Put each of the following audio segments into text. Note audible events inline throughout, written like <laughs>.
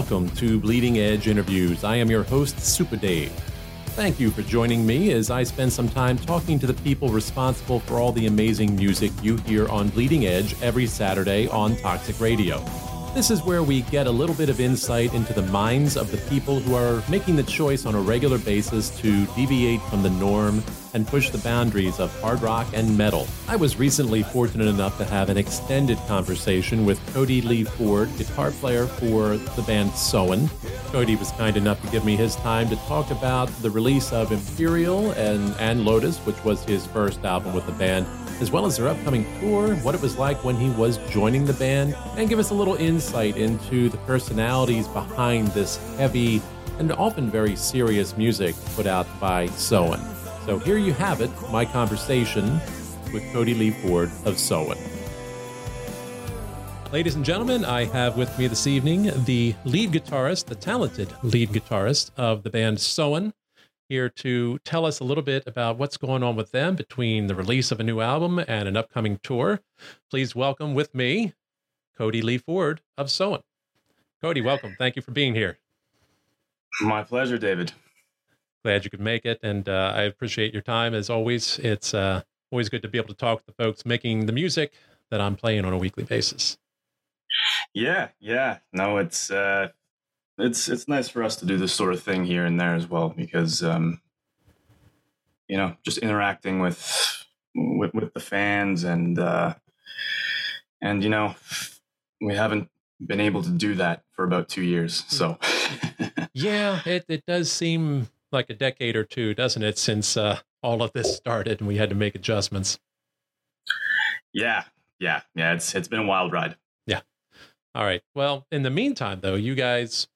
Welcome to Bleeding Edge Interviews. I am your host, Super Dave. Thank you for joining me as I spend some time talking to the people responsible for all the amazing music you hear on Bleeding Edge every Saturday on Toxic Radio. This is where we get a little bit of insight into the minds of the people who are making the choice on a regular basis to deviate from the norm and push the boundaries of hard rock and metal. I was recently fortunate enough to have an extended conversation with Cody Lee Ford, guitar player for the band Soen. Cody was kind enough to give me his time to talk about the release of Imperial and, and Lotus, which was his first album with the band, as well as their upcoming tour, what it was like when he was joining the band, and give us a little insight into the personalities behind this heavy and often very serious music put out by Soen. So here you have it, my conversation with Cody Lee Ford of Soen. Ladies and gentlemen, I have with me this evening the lead guitarist, the talented lead guitarist of the band Soen, here to tell us a little bit about what's going on with them between the release of a new album and an upcoming tour. Please welcome with me Cody Lee Ford of Soen. Cody, welcome. Thank you for being here. My pleasure, David. Glad you could make it, and uh, I appreciate your time as always. It's uh, always good to be able to talk to the folks making the music that I'm playing on a weekly basis. Yeah, yeah. No, it's uh, it's it's nice for us to do this sort of thing here and there as well because um, you know just interacting with with, with the fans and uh, and you know we haven't been able to do that for about two years hmm. so. <laughs> Yeah it, it does seem like a decade or two doesn't it since uh, all of this started and we had to make adjustments? Yeah yeah yeah it's it's been a wild ride. Yeah. All right. Well in the meantime though you guys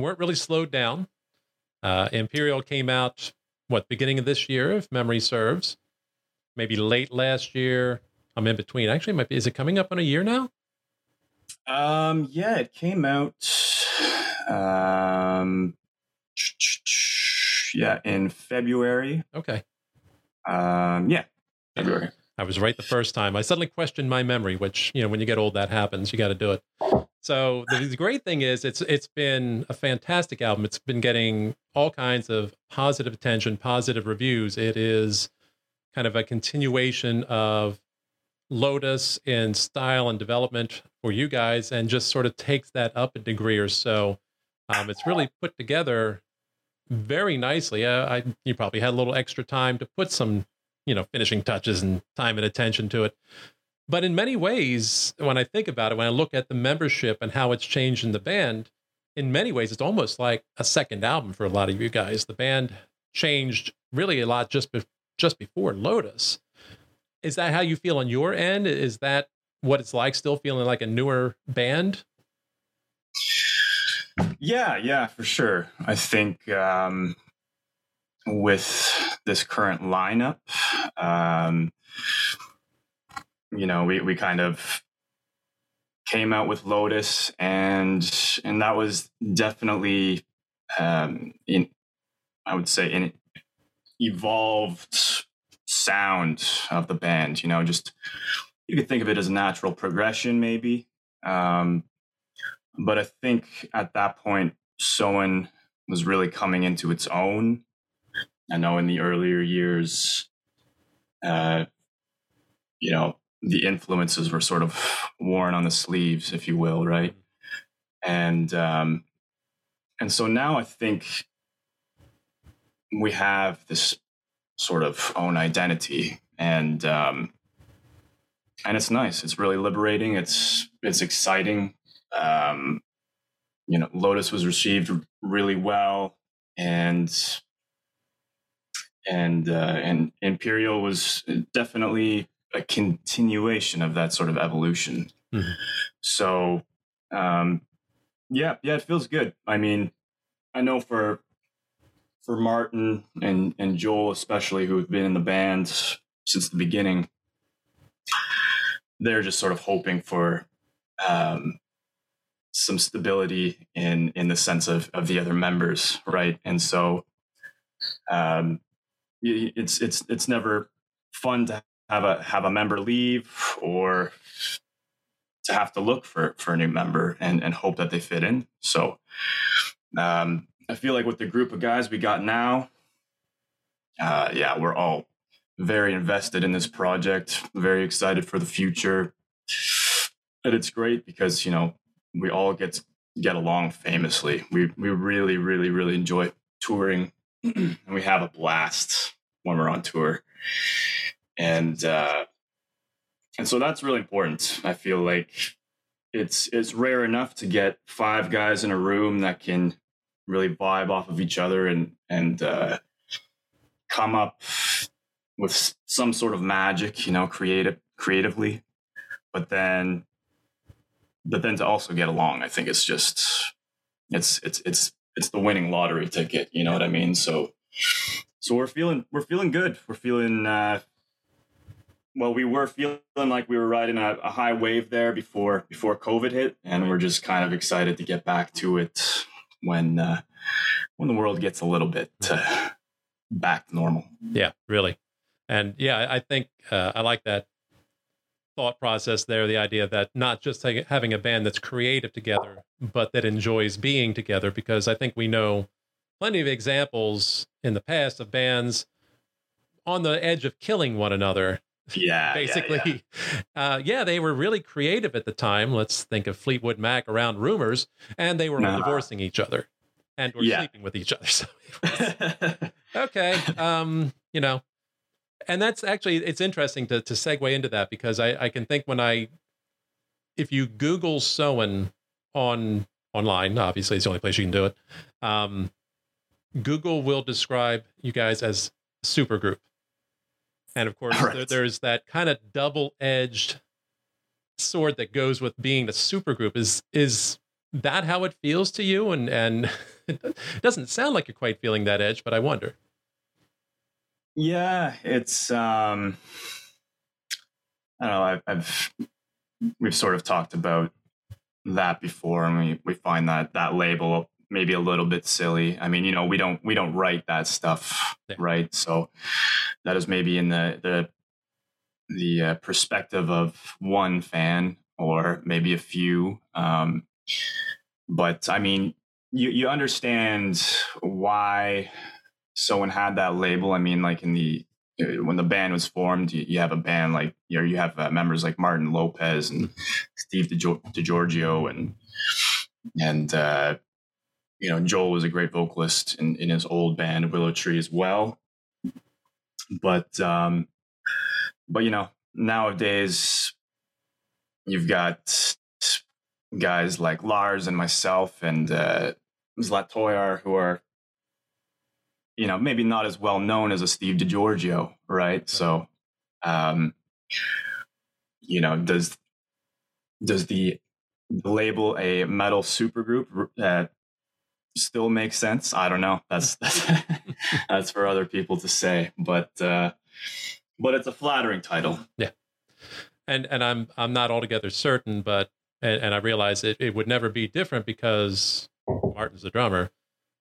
weren't really slowed down. Uh, Imperial came out what beginning of this year, if memory serves, maybe late last year. I'm in between. Actually, might be. Is it coming up on a year now? Um, yeah, it came out. Um, yeah, in February. Okay. Um, yeah, February. I was right the first time. I suddenly questioned my memory, which you know, when you get old, that happens. You got to do it. So the, the, great thing is, it's it's been a fantastic album. It's been getting all kinds of positive attention, positive reviews. It is kind of a continuation of Lotus in style and development for you guys, and just sort of takes that up a degree or so. Um, it's really put together very nicely. Uh, I you probably had a little extra time to put some you know finishing touches and time and attention to it. But in many ways, when I think about it, when I look at the membership and how it's changed in the band, in many ways, it's almost like a second album for a lot of you guys. The band changed really a lot just be- just before Lotus. Is that how you feel on your end? Is that what it's like? Still feeling like a newer band? Yeah, yeah, for sure. I think um, with this current lineup, um, you know, we, we kind of came out with Lotus and and that was definitely um in I would say an evolved sound of the band, you know, just you could think of it as a natural progression maybe. Um but I think at that point Soen was really coming into its own. I know in the earlier years uh you know the influences were sort of worn on the sleeves, if you will, right? And um, and so now I think we have this sort of own identity, and um, and it's nice. It's really liberating. It's it's exciting. Um, you know, Lotus was received really well, and and uh, and Imperial was definitely a continuation of that sort of evolution. Mm-hmm. So, um, yeah, yeah, it feels good. I mean, I know for for Martin and and Joel especially, who have been in the band since the beginning, they're just sort of hoping for um, some stability in in the sense of of the other members, right? And so, um, it's it's it's never fun to have a have a member leave or to have to look for for a new member and and hope that they fit in. So um, I feel like with the group of guys we got now, uh, yeah, we're all very invested in this project, very excited for the future. And it's great because, you know, we all get get along famously. We we really, really, really enjoy touring <clears throat> and we have a blast when we're on tour. And uh and so that's really important. I feel like it's it's rare enough to get five guys in a room that can really vibe off of each other and and uh, come up with some sort of magic, you know, creative creatively. But then but then to also get along, I think it's just it's it's it's it's the winning lottery ticket, you know what I mean? So so we're feeling we're feeling good. We're feeling uh well, we were feeling like we were riding a, a, high wave there before before COVID hit, and we're just kind of excited to get back to it when uh, when the world gets a little bit uh, back normal. Yeah, really, and yeah, I think uh, I like that thought process there. The idea that not just having a band that's creative together, but that enjoys being together, because I think we know plenty of examples in the past of bands on the edge of killing one another yeah basically yeah, yeah. <laughs> Uh, yeah, they were really creative at the time let's think of fleetwood mac around rumors and they were uh-huh. divorcing each other and were yeah. sleeping with each other <laughs> so <laughs> okay um you know and that's actually it's interesting to, to segue into that because I, I can think when i if you google Soen on online obviously it's the only place you can do it um google will describe you guys as supergroup and of course, right. there, there's that kind of double-edged sword that goes with being a supergroup. Is is that how it feels to you? And and <laughs> it doesn't sound like you're quite feeling that edge, but I wonder. Yeah, it's um, I don't know. I've, I've we've sort of talked about that before, and we we find that that label maybe a little bit silly. I mean, you know, we don't we don't write that stuff, yeah. right? So that is maybe in the the the uh, perspective of one fan or maybe a few. Um, but I mean, you you understand why someone had that label. I mean, like in the uh, when the band was formed, you, you have a band like you know you have uh, members like Martin Lopez and Steve DiGiorgio and and uh, you know, Joel was a great vocalist in, in his old band Willow Tree as well. But um, but you know, nowadays you've got guys like Lars and myself and uh, Zlatoyar who are you know maybe not as well known as a Steve DiGiorgio, right? So um, you know, does does the label a metal supergroup uh, still makes sense. I don't know. That's <laughs> that's, that's for other people to say, but uh, but it's a flattering title. Yeah, and and I'm I'm not altogether certain, but and, and I realize it, it would never be different because Martin's the drummer.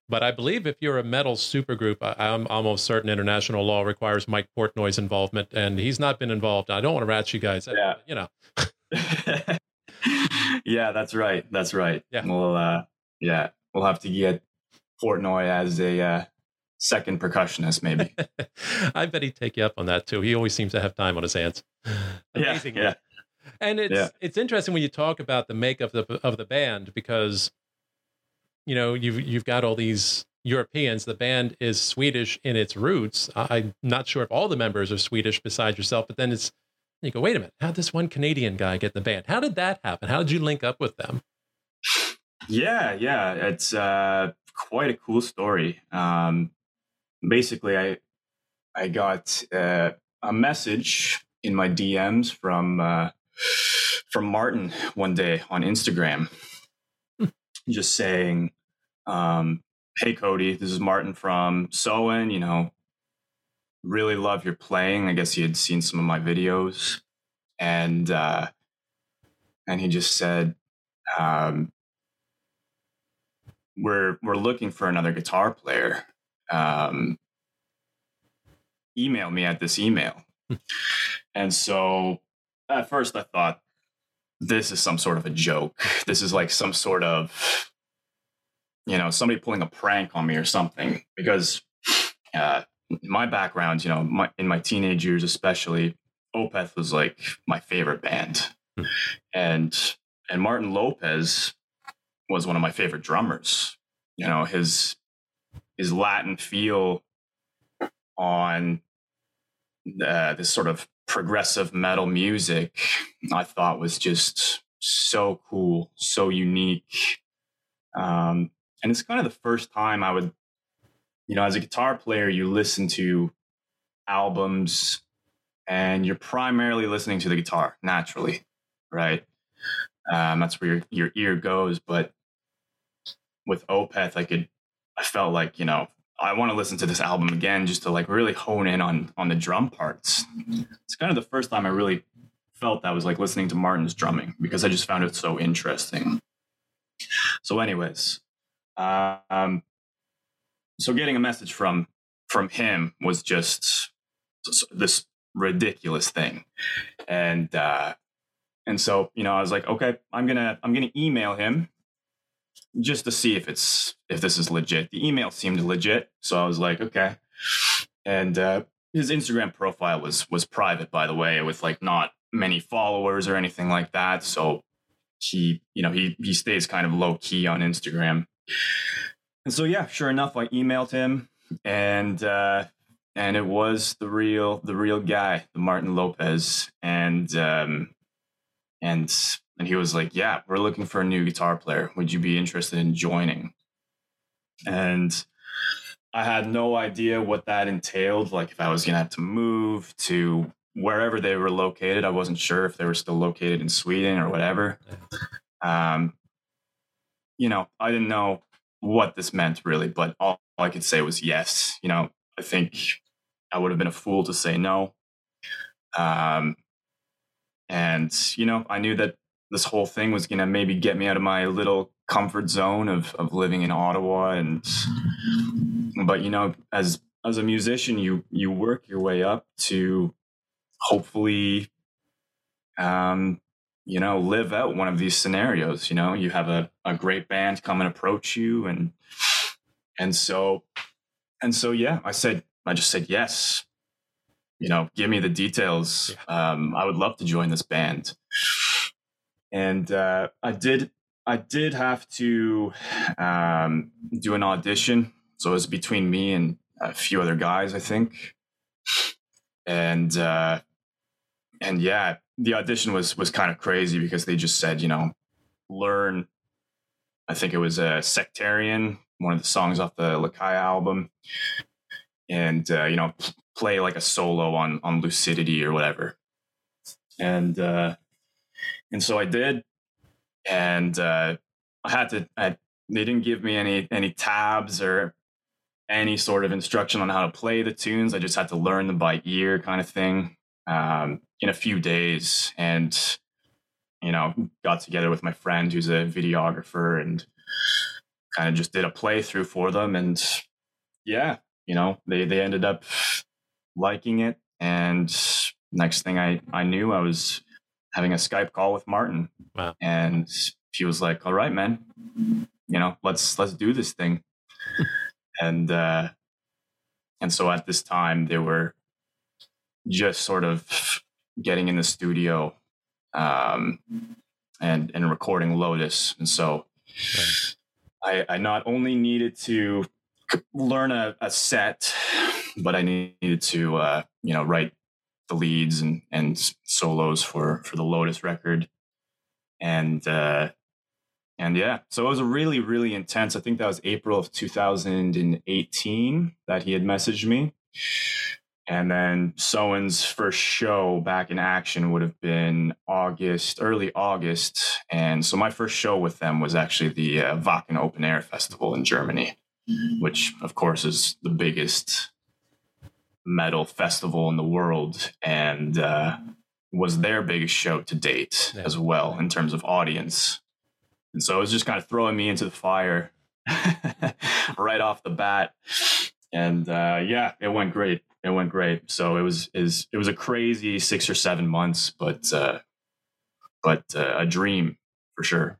But I believe if you're a metal supergroup, I, am almost certain international law requires Mike Portnoy's involvement, and he's not been involved. I don't want to rat you guys, out, yeah. you know. <laughs> yeah, that's right. That's right. Yeah. Well, uh, yeah, we'll have to get Portnoy as a uh, second percussionist, maybe. <laughs> I bet he'd take you up on that too. He always seems to have time on his hands. Amazing. <laughs> Yeah, yeah. And it's yeah. it's interesting when you talk about the makeup of the, of the band because you know you've you've got all these Europeans. The band is Swedish in its roots. I'm not sure if all the members are Swedish besides yourself, but then it's you go, wait a minute, how did this one Canadian guy get in the band? How did that happen? How did you link up with them? Yeah, yeah, it's uh, quite a cool story. Um, basically, I I got uh, a message in my DMs from uh, from Martin one day on Instagram, hmm. just saying, um, "Hey Cody, this is Martin from Soen. You know, really love your playing. I guess he had seen some of my videos, and uh, and he just said." Um, we're we're looking for another guitar player. Um, email me at this email. Hmm. and so at first I thought, this is some sort of a joke. This is like some sort of, you know, somebody pulling a prank on me or something. Because uh, my background, you know, my, in my teenage years especially, Opeth was like my favorite band, hmm. and and Martin Lopez was one of my favorite drummers. You know, his his Latin feel on uh, this sort of progressive metal music, I thought was just so cool, so unique. Um, and it's kind of the first time I would, you know, as a guitar player, you listen to albums and you're primarily listening to the guitar naturally, right? Um, that's where your, your ear goes. But with Opeth, I could, I felt like, you know, I want to listen to this album again just to like really hone in on on the drum parts. It's kind of the first time I really felt that was like listening to Martin's drumming because I just found it so interesting. So, anyways, um, so getting a message from from him was just this ridiculous thing, and uh, and so you know I was like, okay, I'm gonna I'm gonna email him just to see if it's if this is legit. The email seemed legit, so I was like, okay. And uh, his Instagram profile was was private, by the way, with like not many followers or anything like that. So he, you know, he he stays kind of low key on Instagram. And so yeah, sure enough, I emailed him, and uh, and it was the real the real guy, the Martin Lopez, and um, and and he was like, Yeah, we're looking for a new guitar player. Would you be interested in joining? And I had no idea what that entailed. Like, if I was going to have to move to wherever they were located, I wasn't sure if they were still located in Sweden or whatever. Um, you know, I didn't know what this meant really, but all I could say was yes. You know, I think I would have been a fool to say no. Um, and, you know, I knew that this whole thing was going to maybe get me out of my little comfort zone of, of living in Ottawa. And, but you know, as, as a musician, you, you work your way up to hopefully, um, you know, live out one of these scenarios, you know, you have a, a great band come and approach you. And, and so, and so, yeah, I said, I just said, yes, you know, give me the details. Um, I would love to join this band and uh, I did I did have to um, do an audition. So it was between me and a few other guys, I think. And uh, and yeah, the audition was was kind of crazy because they just said, you know, learn. I think it was a Sectarian, one of the songs off the Lykaia album, and uh, you know, play like a solo on on Lucidity or whatever. And uh, and so I did, and uh, I had to. I, they didn't give me any any tabs or any sort of instruction on how to play the tunes. I just had to learn them by ear, kind of thing, um, in a few days. And you know, got together with my friend who's a videographer and kind of just did a playthrough for them. And yeah, you know, they they ended up liking it. And next thing I I knew, I was having a Skype call with Martin. Wow. And she was like, "All right, man, you know, let's let's do this thing." <laughs> and uh, and so at this time, they were just sort of getting in the studio um, and and recording Lotus, and so I, I not only needed to learn a, a set, but I needed to uh, you know write the leads and and solos for for the Lotus record, and uh, and yeah, so it was a really really intense. I think that was April of 2018 that he had messaged me, and then Soen's first show back in action would have been August, early August, and so my first show with them was actually the uh, Wacken Open Air Festival in Germany, which of course is the biggest metal festival in the world and uh, was their biggest show to date yeah. as well in terms of audience. And so it was just kind of throwing me into the fire <laughs> right off the bat. And uh, yeah, it went great. It went great. So it was is it was a crazy six or seven months, but uh, but uh, a dream for sure.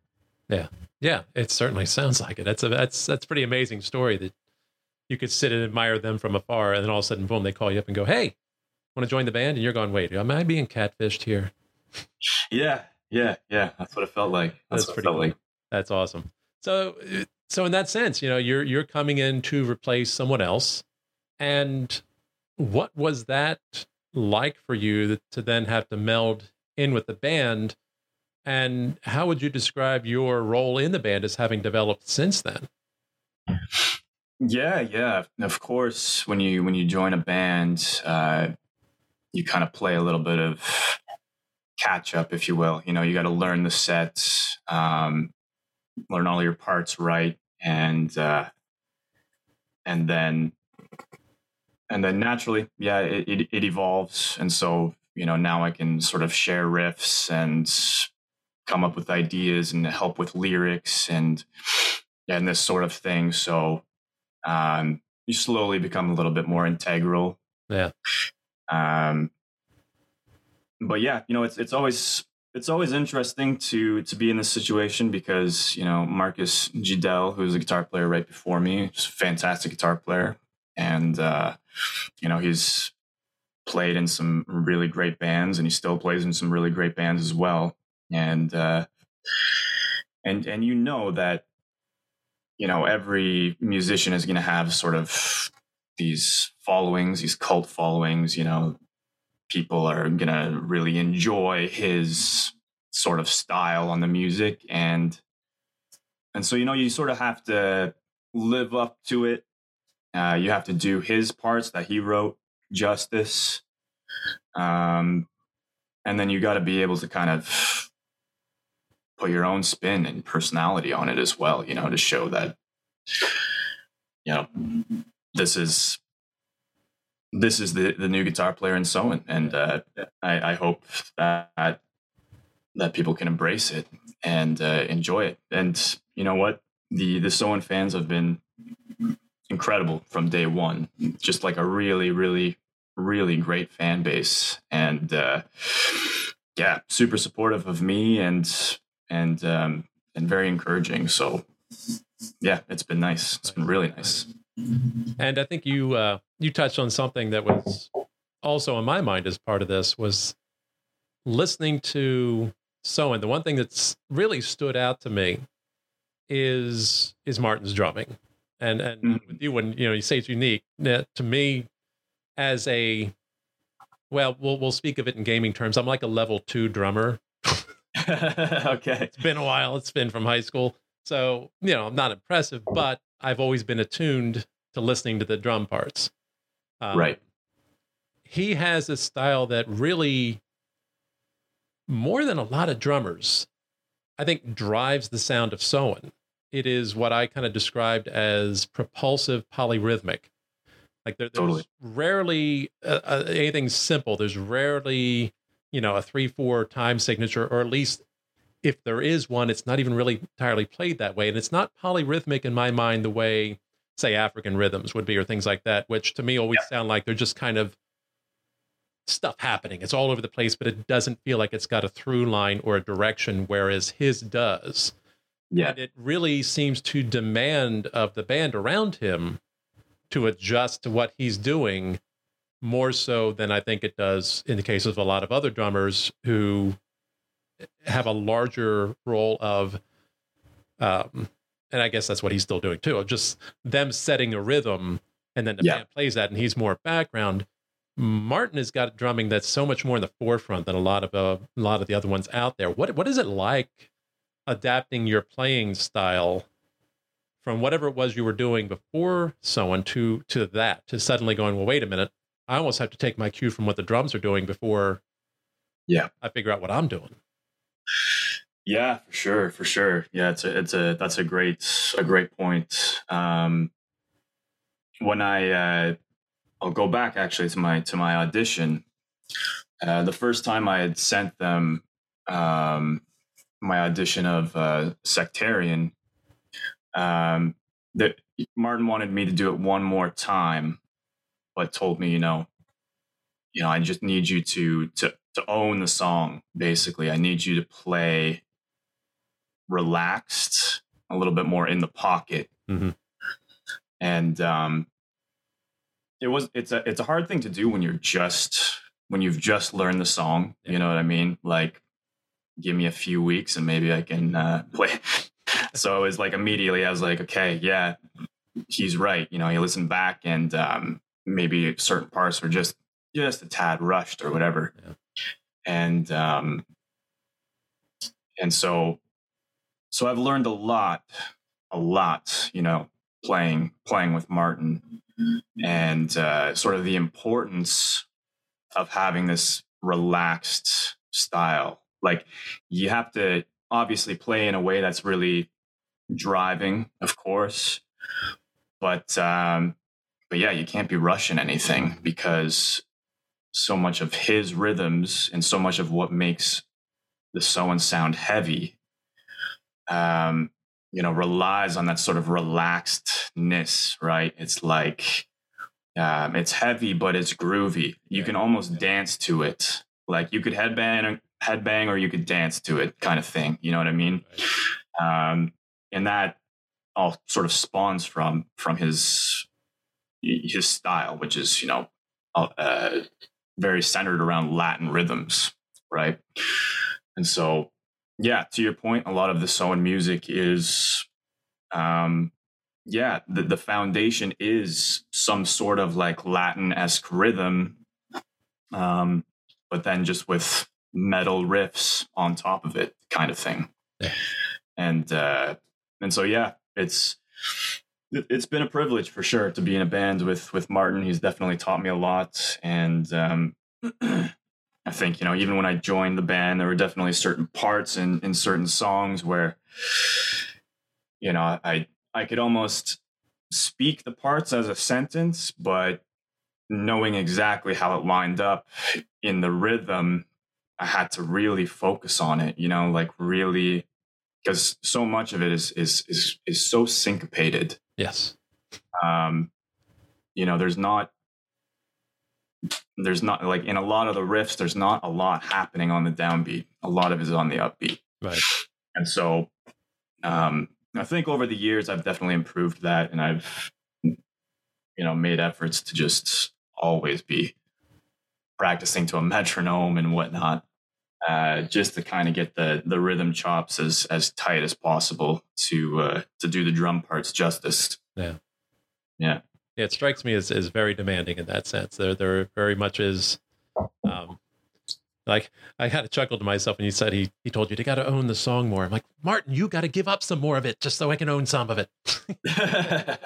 Yeah, yeah, it certainly sounds like it. That's a that's that's a pretty amazing story that you could sit and admire them from afar, and then all of a sudden, boom, they call you up and go, "Hey, want to join the band?" And you're going, "Wait, am I being catfished here?" Yeah, yeah, yeah. That's what it felt like. That's, that's pretty cool. like. That's awesome. So, so in that sense, you know, you're you're coming in to replace someone else, and what was that like for you to then have to meld in with the band? And how would you describe your role in the band as having developed since then? Yeah, yeah. Of course, when you when you join a band, uh, you kind of play a little bit of catch up, if you will. You know, you got to learn the sets, um, learn all your parts right, and uh, and then and then naturally, yeah, it, it, it evolves, and so you know now I can sort of share riffs and come up with ideas and help with lyrics and and this sort of thing. So um, you slowly become a little bit more integral. Yeah. Um, but yeah, you know, it's it's always it's always interesting to to be in this situation because you know Marcus Jidell, who's a guitar player right before me, just a fantastic guitar player, and uh, you know he's played in some really great bands, and he still plays in some really great bands as well, and uh, and and you know that you know, every musician is going to have sort of these followings, these cult followings, you know, people are going to really enjoy his sort of style on the music and and so you know you sort of have to live up to it. Uh, you have to do his parts that he wrote justice. Um, and then you got to be able to kind of put your own spin and personality on it as well, you know, to show that, you know, this is this is the the new guitar player and so on. And uh, I, I hope that that people can embrace it and uh, enjoy it. And you know what, the the Soen fans have been incredible from day one. Just like a really, really, really great fan base, and uh, yeah, super supportive of me and and um, and very encouraging. So yeah, it's been nice. It's been really nice. And I think you uh, you touched on something that was also in my mind as part of this was listening to Soen. The one thing that's really stood out to me is is Martin's drumming, and and mm-hmm. with you when you know you say it's unique to me as a well, we'll we'll speak of it in gaming terms. I'm like a level two drummer <laughs> okay. It's been a while. It's been from high school. So, you know, I'm not impressive, but I've always been attuned to listening to the drum parts. Um, right. He has a style that really, more than a lot of drummers, I think drives the sound of Soen. It is what I kind of described as propulsive polyrhythmic. Like there, there's totally. rarely uh, uh, anything simple. There's rarely you know, a three, four time signature, or at least if there is one, it's not even really entirely played that way. And it's not polyrhythmic in my mind the way, say, African rhythms would be, or things like that, which to me always yeah. sound like they're just kind of stuff happening. It's all over the place, but it doesn't feel like it's got a through line or a direction, whereas his does. Yeah. And it really seems to demand of the band around him to adjust to what he's doing more so than I think it does in the case of a lot of other drummers who have a larger role of, um, and I guess that's what he's still doing too, just them setting a rhythm and then the yeah. band plays that and he's more background. Martin has got drumming that's so much more in the forefront than a lot of uh, a lot of the other ones out there. What what is it like adapting your playing style from whatever it was you were doing before Soen to to that to suddenly going well wait a minute I almost have to take my cue from what the drums are doing before yeah I figure out what I'm doing. Yeah, for sure, for sure. Yeah, it's a it's a that's a great a great point. Um, when I uh, I'll go back actually to my to my audition. Uh, the first time I had sent them um, my audition of uh, Sectarian, um, that Martin wanted me to do it one more time but told me, you know, you know, I just need you to to to own the song. Basically, I need you to play relaxed, a little bit more in the pocket, mm-hmm. and um, it was it's a it's a hard thing to do when you're just when you've just learned the song. You know what I mean? Like, give me a few weeks and maybe I can uh, <laughs> play. so it was like immediately I was like, okay, yeah, he's right. You know, he listened back and um, maybe certain parts were just just a tad rushed or whatever. Yeah. And um, and so so I've learned a lot, a lot. You know, playing playing with Martin and uh, sort of the importance of having this relaxed style. Like you have to obviously play in a way that's really driving, of course, but um, but yeah, you can't be rushing anything because so much of his rhythms and so much of what makes the Soen sound heavy, um, you know, relies on that sort of relaxedness, right? It's like um, it's heavy, but it's groovy. You can almost dance to it. Like you could headbang, headbang, or you could dance to it, kind of thing. You know what I mean? Um, and that all sort of spawns from from his his style, which is you know uh, very centered around Latin rhythms, right? And so, yeah, to your point, a lot of the Soen music is um, yeah, the, the foundation is some sort of like Latin esque rhythm, um, but then just with metal riffs on top of it, kind of thing. Yeah. And uh, and so yeah, it's it's been a privilege for sure to be in a band with with Martin. He's definitely taught me a lot, and um, <clears throat> I think you know even when I joined the band, there were definitely certain parts in in certain songs where you know I I could almost speak the parts as a sentence, but knowing exactly how it lined up in the rhythm, I had to really focus on it, you know, like really because so much of it is is is is so syncopated. Yes. Um you know, there's not there's not like in a lot of the riffs there's not a lot happening on the downbeat. A lot of it is on the upbeat. Right. And so um I think over the years I've definitely improved that, and I've you know made efforts to just always be practicing to a metronome and whatnot, uh, just to kind of get the the rhythm chops as as tight as possible to uh, to do the drum parts justice. Yeah, yeah. Yeah, it strikes me as, as very demanding in that sense. There, there very much is um, like I had a chuckle to myself when you said he he told you to got to own the song more. I'm like Martin, you got to give up some more of it just so I can own some of it. <laughs>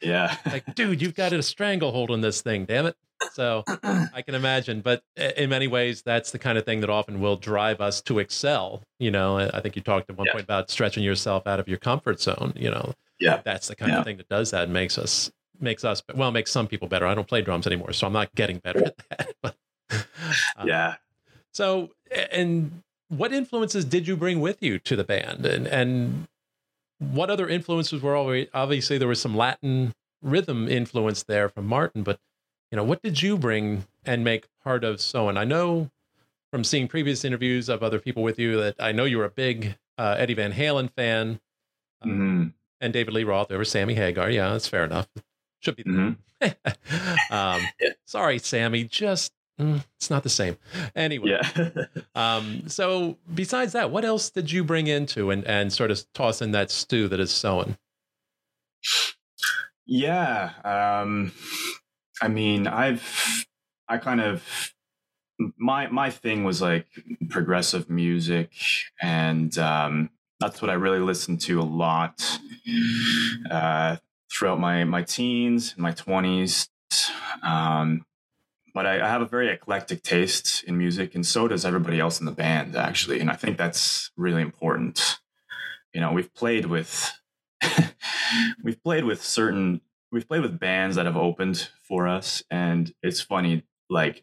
yeah, <laughs> like dude, you've got a stranglehold on this thing. Damn it. So I can imagine, but in many ways, that's the kind of thing that often will drive us to excel. You know, I think you talked at one yeah. point about stretching yourself out of your comfort zone. You know, yeah, that's the kind yeah. of thing that does that and makes us makes us well makes some people better. I don't play drums anymore, so I'm not getting better at that. <laughs> But, <laughs> um, yeah, so, and what influences did you bring with you to the band, and and what other influences were already? Obviously, there was some Latin rhythm influence there from Martin, but you know, what did you bring and make part of Soen? I know from seeing previous interviews of other people with you that I know you were a big uh, Eddie Van Halen fan, uh, mm-hmm. and David Lee Roth. There was Sammy Hagar. Yeah, that's fair enough. Should be. Mm-hmm. <laughs> um. Sorry, Sammy. Just Mm, it's not the same. Anyway, yeah. <laughs> um, so besides that, what else did you bring into and and sort of toss in that stew that is Soen? Yeah, um, I mean, I've I kind of my my thing was like progressive music, and um, that's what I really listened to a lot uh, throughout my my teens, my twenties. Um, but I, I, have a very eclectic taste in music, and so does everybody else in the band, actually. And I think that's really important. You know, we've played with <laughs> we've played with certain we've played with bands that have opened for us, and it's funny, like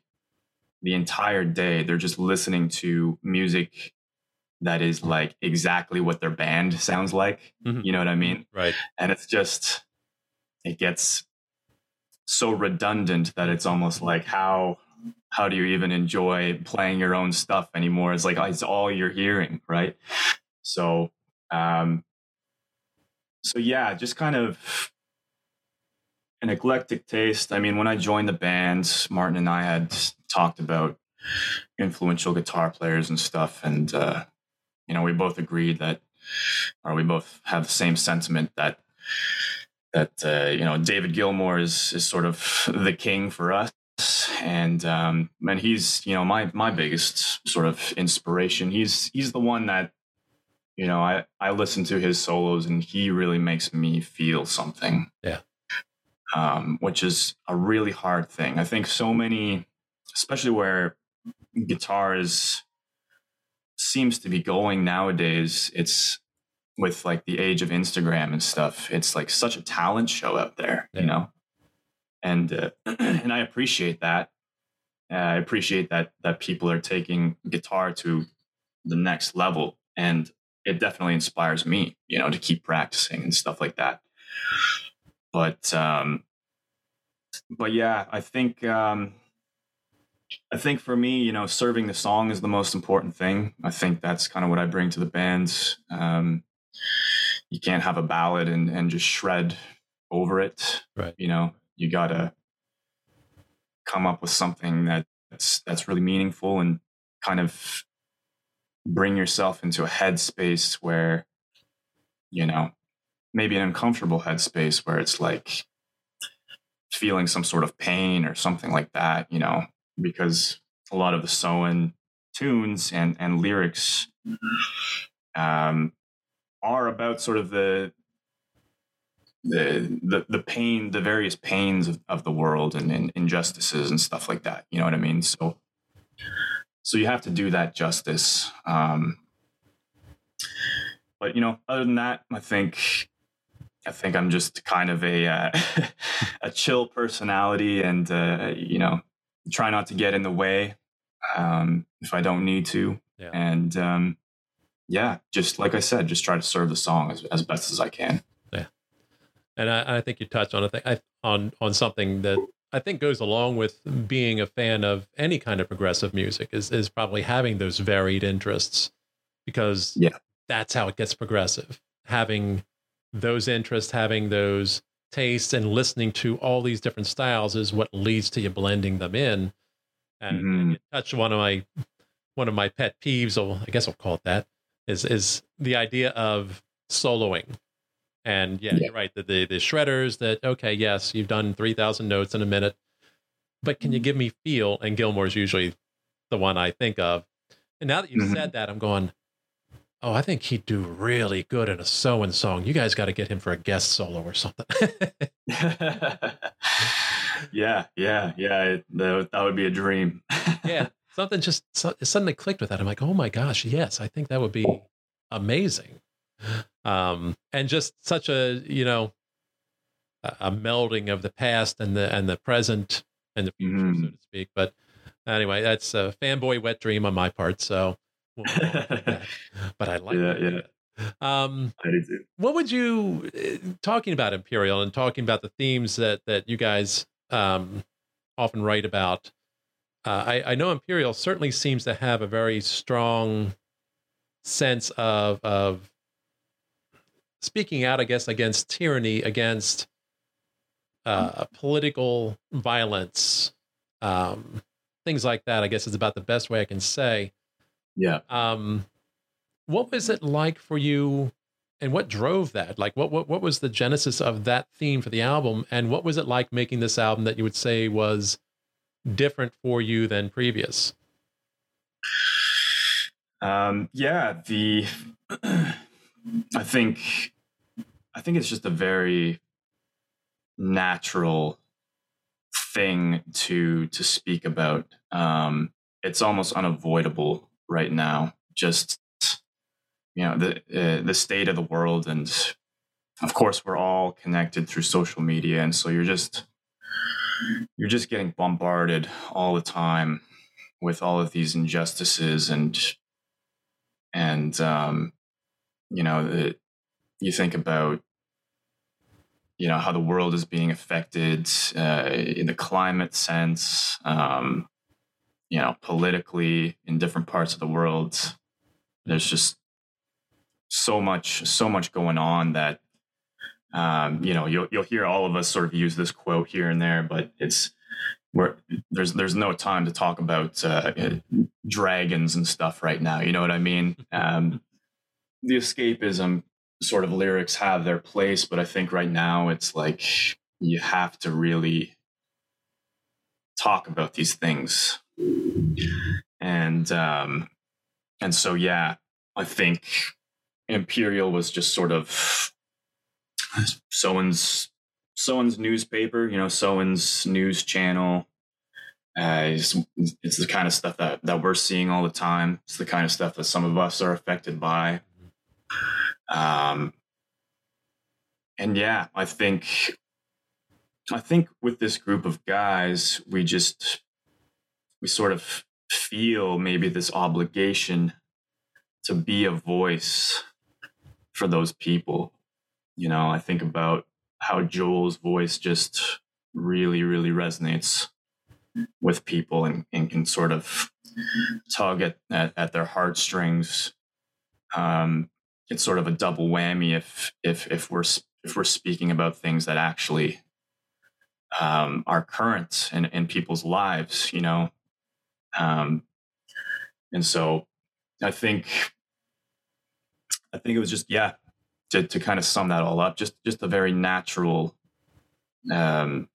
the entire day they're just listening to music that is like exactly what their band sounds like. Mm-hmm. You know what I mean? Right. And it's just it gets so redundant that it's almost like how how do you even enjoy playing your own stuff anymore? It's like it's all you're hearing, right? So, um, so yeah, just kind of an eclectic taste. I mean, when I joined the band, Martin and I had talked about influential guitar players and stuff, and uh, you know, we both agreed that, or we both have the same sentiment that that uh, you know David Gilmour is is sort of the king for us, and um, and he's you know my my biggest sort of inspiration. He's he's the one that you know I I listen to his solos and he really makes me feel something. Yeah. Um, which is a really hard thing. I think so many, especially where guitar is seems to be going nowadays. It's with like the age of Instagram and stuff. It's like such a talent show out there, yeah. you know. And uh, <clears throat> and I appreciate that. Uh, I appreciate that that people are taking guitar to the next level, and it definitely inspires me, you know, to keep practicing and stuff like that. But um, but yeah, I think um, I think for me, you know, serving the song is the most important thing. I think that's kind of what I bring to the band. Um, you can't have a ballad and, and just shred over it. Right. You know, you gotta come up with something that's that's really meaningful and kind of bring yourself into a headspace where, you know, maybe an uncomfortable headspace where it's like feeling some sort of pain or something like that, you know, because a lot of the Soen tunes and, and lyrics um, are about sort of the, the the the pain, the various pains of, of the world and, and injustices and stuff like that. You know what I mean? So so you have to do that justice. Um, but you know, other than that, I think I think I'm just kind of a uh, <laughs> a chill personality, and uh, you know, try not to get in the way um, if I don't need to. Yeah. And um, yeah, just like I said, just try to serve the song as, as best as I can. Yeah, and I, I think you touched on a thing I, on on something that I think goes along with being a fan of any kind of progressive music is is probably having those varied interests because yeah, that's how it gets progressive. Having those interests, having those tastes, and listening to all these different styles is what leads to you blending them in. And, mm-hmm. and you touch one of my one of my pet peeves, or I guess I'll call it that, is is the idea of soloing. And yeah, yeah. you're right. The, the the shredders that okay, yes, you've done three thousand notes in a minute, but can you mm-hmm. give me feel? And Gilmour's usually the one I think of. And now that you mm-hmm. said that, I'm going, oh, I think he'd do really good in a Soen song. You guys got to get him for a guest solo or something. <laughs> <laughs> yeah, yeah, yeah. It, that, that would be a dream. <laughs> yeah, something just so, suddenly clicked with that. I'm like, oh my gosh, yes, I think that would be amazing. Um, and just such a you know a, a, melding of the past and the and the present and the future, mm. so to speak. But anyway, that's a fanboy wet dream on my part. So <laughs> but I like yeah, that. yeah. Um, I do. What would you eh, talking about Imperial and talking about the themes that that you guys um, often write about? Uh, I, I know Imperial certainly seems to have a very strong sense of of speaking out, I guess, against tyranny, against uh, political violence, um, things like that. I guess is about the best way I can say. Yeah. Um, what was it like for you, and what drove that? Like, what what what was the genesis of that theme for the album, and what was it like making this album that you would say was different for you than previous? Um, yeah, the <clears throat> I think I think it's just a very natural thing to to speak about. Um, it's almost unavoidable right now. Just you know the uh, the state of the world, and of course we're all connected through social media, and so you're just you're just getting bombarded all the time with all of these injustices and and um, you know the, you think about you know how the world is being affected uh, in the climate sense um, you know, politically in different parts of the world. There's just so much, so much going on that, um, you know, you'll, you'll hear all of us sort of use this quote here and there, but it's, where there's there's no time to talk about uh, dragons and stuff right now. You know what I mean? <laughs> Um, the escapism sort of lyrics have their place, but I think right now it's like you have to really talk about these things, and um, and so yeah, I think Imperial was just sort of someone's someone's newspaper, you know, someone's news channel. Uh, it's, it's, the kind of stuff that, that we're seeing all the time. It's the kind of stuff that some of us are affected by. Um, and yeah, I think, I think with this group of guys, we just, we sort of feel maybe this obligation to be a voice for those people. You know, I think about how Joel's voice just really, really resonates with people and, and can sort of tug at, at, at their heartstrings. Um, it's sort of a double whammy if if if we're if we're speaking about things that actually um, are current in, in people's lives, you know. Um, and so I think I think it was just yeah, to, to kind of sum that all up, just just a very natural um,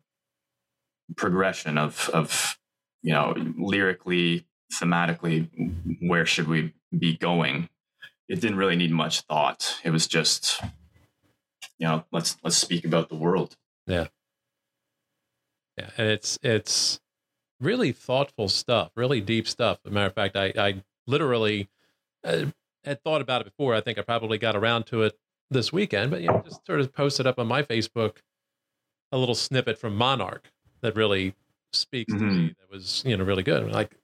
progression of of you know lyrically, thematically, where should we be going? It didn't really need much thought. It was just you know let's let's speak about the world. Yeah, yeah, and it's it's really thoughtful stuff, really deep stuff. As a matter of fact, I I literally. Uh, had thought about it before. I think I probably got around to it this weekend, but you know, just sort of posted up on my Facebook a little snippet from Monarch that really speaks mm-hmm. to me. Mm-hmm. That was you know really good. Like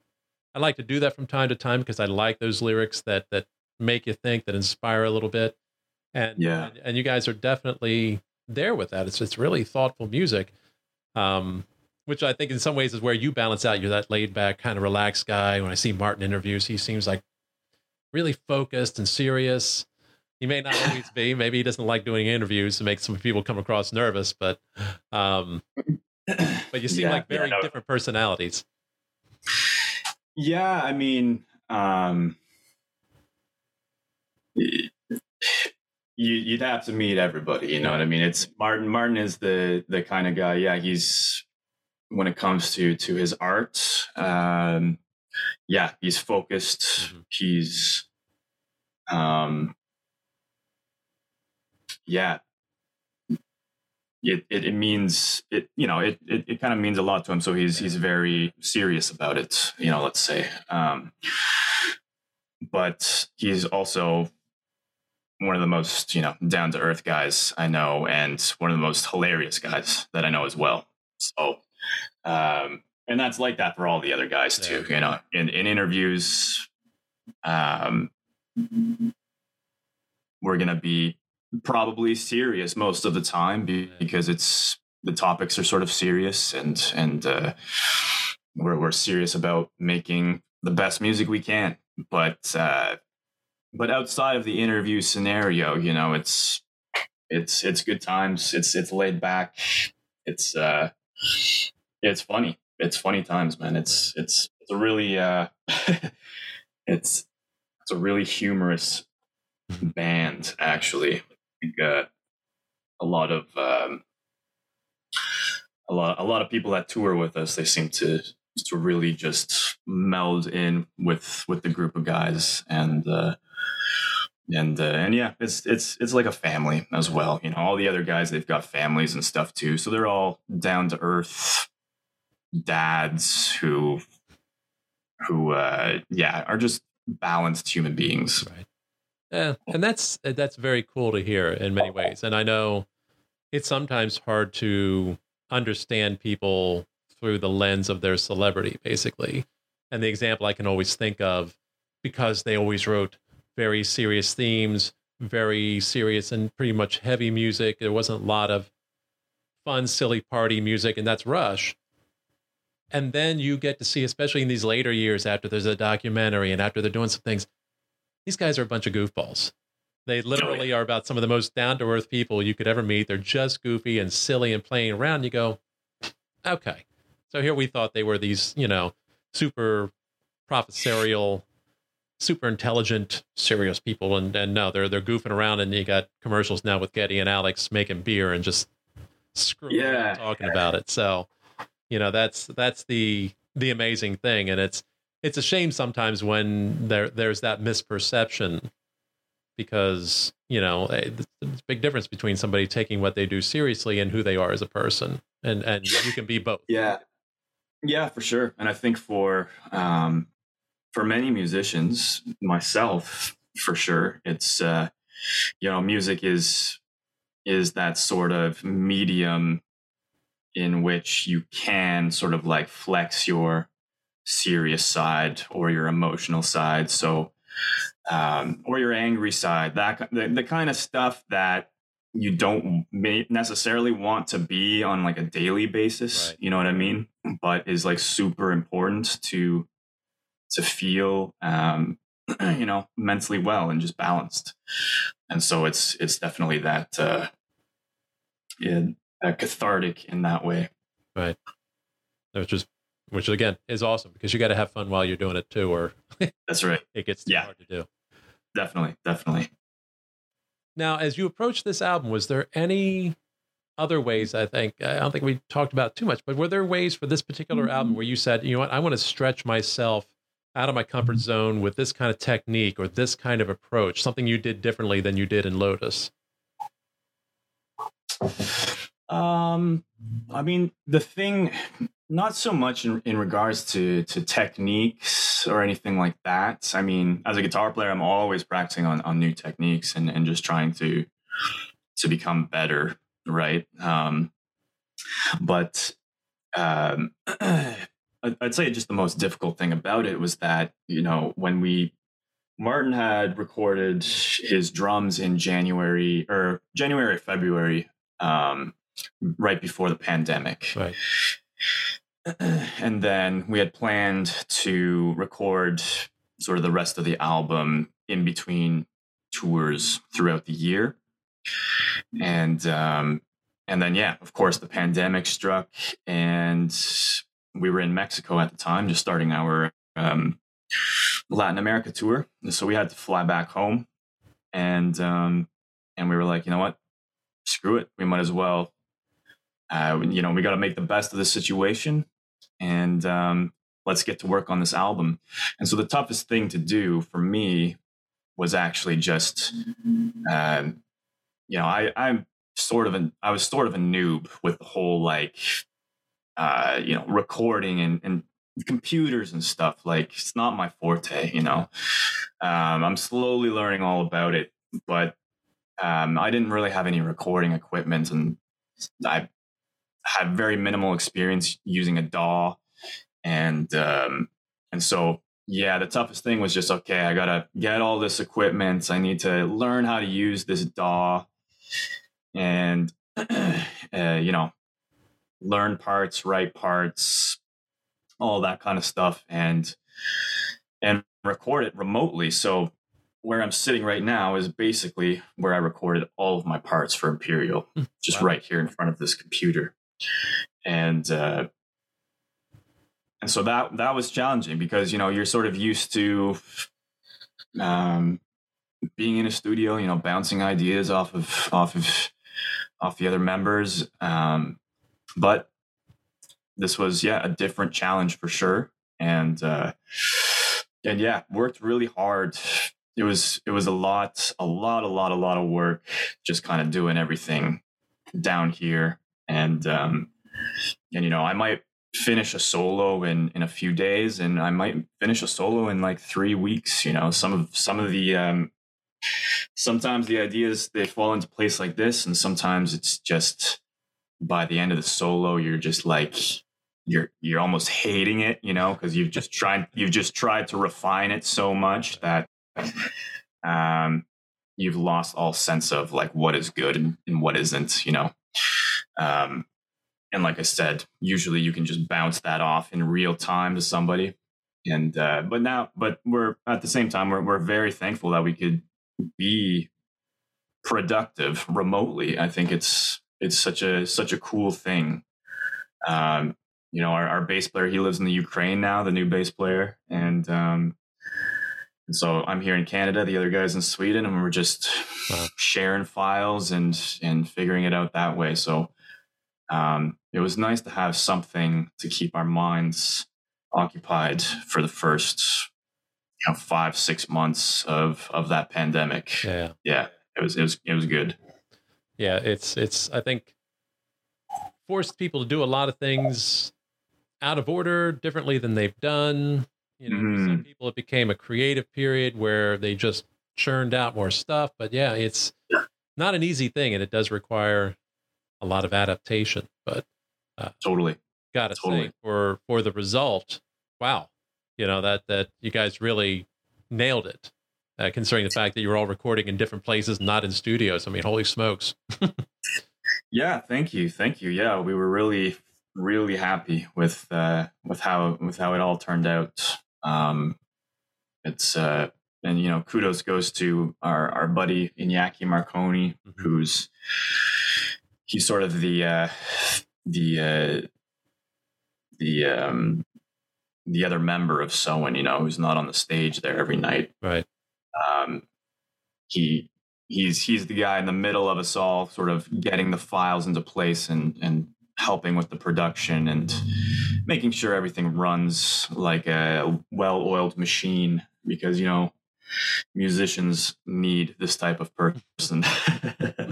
I like to do that from time to time because I like those lyrics that that make you think, that inspire a little bit. And yeah, and, and you guys are definitely there with that. It's it's really thoughtful music. Um, which I think in some ways is where you balance out. You're that laid back, kind of relaxed guy. When I see Martin interviews, he seems like really focused and serious. He may not always be. Maybe he doesn't like doing interviews to make some people come across nervous, but um, but you seem yeah, like very yeah, no. different personalities. Yeah, I mean, um, you, you'd have to meet everybody. You know what I mean? It's Martin. Martin is the the kind of guy. Yeah, he's when it comes to to his art. Um, yeah, he's focused. Mm-hmm. He's um, yeah, it, it, it, means it you know it, it, it kind of means a lot to him so he's he's very serious about it you know let's say um, but he's also one of the most you know down to earth guys i know and one of the most hilarious guys that i know as well so um, and that's like that for all the other guys too you know in, in interviews um, we're going to be probably serious most of the time because it's the topics are sort of serious and and uh, we're we're serious about making the best music we can. But uh, but outside of the interview scenario, you know, it's it's it's good times. It's it's laid back. It's uh, it's funny. It's funny times, man. It's it's it's a really uh, <laughs> it's it's a really humorous band actually uh, a lot of um, a lot a lot of people that tour with us. They seem to to really just meld in with with the group of guys and. Uh, and uh, and yeah, it's it's it's like a family as well. You know, all the other guys they've got families and stuff too, so they're all down to earth dads who who uh, yeah are just balanced human beings. Right. Yeah, and that's that's very cool to hear in many ways. And I know it's sometimes hard to understand people through the lens of their celebrity, basically. And the example I can always think of, because they always wrote very serious themes, very serious and pretty much heavy music. There wasn't a lot of fun, silly party music, and that's Rush. And then you get to see, especially in these later years after there's a documentary and after they're doing some things, these guys are a bunch of goofballs. They oh, literally are about some of the most down to earth people you could ever meet. They're just goofy and silly and playing around. You go, okay. So here we thought they were these, you know, super professorial, super intelligent, serious people, and and no, they're they're goofing around, and you got commercials now with Geddy and Alex making beer and just screwing yeah. talking about it. So, you know, that's that's the the amazing thing, and it's it's a shame sometimes when there there's that misperception because you know eh, there's a big difference between somebody taking what they do seriously and who they are as a person. And and you can be both. Yeah. Yeah for sure. And i think for um for many musicians myself for sure it's uh you know music is is that sort of medium in which you can sort of like flex your serious side or your emotional side. So, um, or your angry side, that the, the kind of stuff that you don't necessarily want to be on like a daily basis. Right. You know what I mean? But is like super important to to feel, um, <clears throat> you know, mentally well and just balanced. And so it's it's definitely that uh, yeah, uh, cathartic in that way. Right. Which is which again is awesome because you got to have fun while you're doing it too, or <laughs> that's right. It gets too yeah. hard to do. Definitely, definitely. Now, as you approach this album, was there any other ways? I think I don't think we talked about too much, but were there ways for this particular mm-hmm. album where you said, you know what, I want to stretch myself out of my comfort mm-hmm. zone with this kind of technique or this kind of approach, something you did differently than you did in Lotus? Um, I mean, the thing, not so much in, in regards to to techniques or anything like that. I mean, as a guitar player, I'm always practicing on, on new techniques and, and just trying to to become better, right? Um, but um, <clears throat> I'd say just the most difficult thing about it was that you know when we Martin had recorded his drums in January or January February um, right before the pandemic. Right. <sighs> And then we had planned to record sort of the rest of the album in between tours throughout the year. And um, and then yeah, of course the pandemic struck and we were in Mexico at the time, just starting our um, Latin America tour. And so we had to fly back home and um, and we were like, you know what? Screw it. We might as well uh, you know, we got to make the best of the situation and um, let's get to work on this album. And so the toughest thing to do for me was actually just, um, you know, I, I'm sort of an, I was sort of a noob with the whole like, uh, you know, recording and, and computers and stuff. Like it's not my forte, you know. Um, I'm slowly learning all about it, but um, I didn't really have any recording equipment, and I had very minimal experience using a DAW, and um, and so yeah, the toughest thing was just okay. I gotta get all this equipment. I need to learn how to use this DAW, and <clears throat> uh, you know, learn parts, write parts, all that kind of stuff, and and record it remotely. So where I'm sitting right now is basically where I recorded all of my parts for Imperial, hmm. just wow. right here in front of this computer and uh, and so that that was challenging because you know you're sort of used to um, being in a studio, you know, bouncing ideas off of off of off the other members, um, but this was yeah a different challenge for sure, and uh, and yeah, worked really hard. It was it was a lot, a lot, a lot, a lot of work, just kind of doing everything down here and um, and you know I might finish a solo in in a few days, and I might finish a solo in like three weeks. You know, some of some of the um, sometimes the ideas they fall into place like this, and sometimes it's just by the end of the solo you're just like you're you're almost hating it, you know, because you've just tried you've just tried to refine it so much that um, you've lost all sense of like what is good and, and what isn't, you know. Um, and like I said, usually you can just bounce that off in real time to somebody. And uh, but now, but we're at the same time we're we're very thankful that we could be productive remotely. I think it's it's such a such a cool thing. Um, you know, our, our bass player he lives in the Ukraine now, the new bass player, and um, and so I'm here in Canada, the other guy's in Sweden, and we're just wow. sharing files and and figuring it out that way. So um, it was nice to have something to keep our minds occupied for the first you know five six months of of that pandemic. Yeah, yeah, it was it was it was good. Yeah, it's it's I think forced people to do a lot of things out of order, differently than they've done. You know, mm-hmm. some people it became a creative period where they just churned out more stuff. But yeah, it's not an easy thing, and it does require a lot of adaptation. But uh, totally, got to totally. say for for the result, wow, you know that that you guys really nailed it. Uh, considering the fact that you were all recording in different places, not in studios. I mean, holy smokes! <laughs> yeah, thank you, thank you. Yeah, we were really, really happy with uh, with how with how it all turned out. Um, it's uh, and you know, kudos goes to our our buddy Iñaki Marconi, mm-hmm. who's he's sort of the uh, the uh, the um, the other member of Soen, you know, who's not on the stage there every night. Right. Um, he he's he's the guy in the middle of us all, sort of getting the files into place and and helping with the production and making sure everything runs like a well-oiled machine because you know musicians need this type of person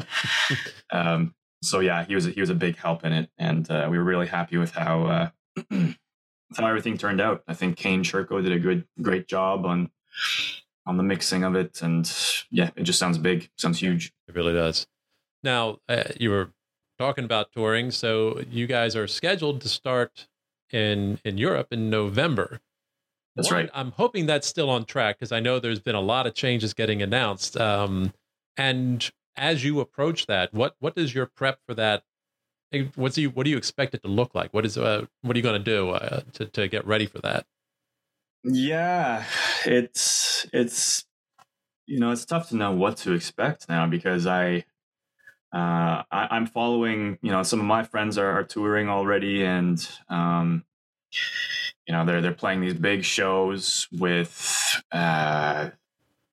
<laughs> um, so yeah, he was a, he was a big help in it, and uh, we were really happy with how uh, <clears throat> how everything turned out. I think Kane Churko did a good great job on on the mixing of it, and yeah, it just sounds big, sounds huge. It really does. Now uh, you were talking about touring, so you guys are scheduled to start in in Europe in November. That's One, right. I'm hoping that's still on track because I know there's been a lot of changes getting announced. Um, and as you approach that, what what does your prep for that? What's you what do you expect it to look like? What is uh, what are you going to do uh, to to get ready for that? Yeah, it's it's you know it's tough to know what to expect now because I uh, I, am following, you know, some of my friends are, are touring already, and um, you know they're they're playing these big shows with uh,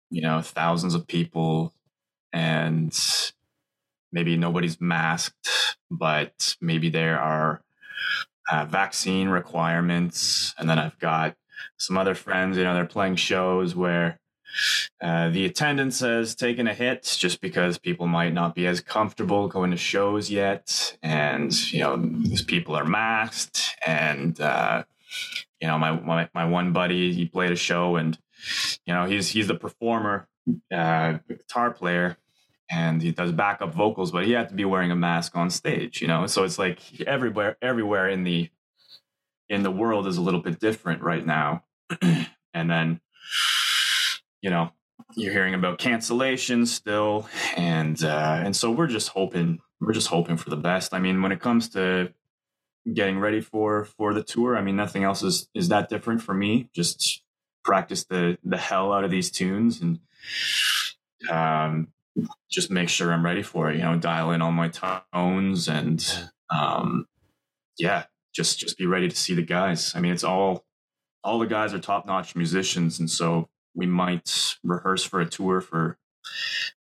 you know thousands of people and maybe nobody's masked, but maybe there are uh, vaccine requirements. And then I've got some other friends, you know, they're playing shows where uh, the attendance has taken a hit just because people might not be as comfortable going to shows yet. And, you know, these people are masked. And, uh, you know, my, my, my one buddy, he played a show and, you know, he's, he's the performer, uh, guitar player and he does backup vocals, but he had to be wearing a mask on stage, you know. So it's like everywhere, everywhere in the in the world is a little bit different right now. <clears throat> and then, you know, you're hearing about cancellations still, and uh, and so we're just hoping we're just hoping for the best. I mean, when it comes to getting ready for for the tour, I mean, nothing else is is that different for me. Just practice the the hell out of these tunes and um just make sure I'm ready for it. You know, dial in all my tones and um, yeah, just just be ready to see the guys. I mean, it's all all the guys are top notch musicians, and so we might rehearse for a tour for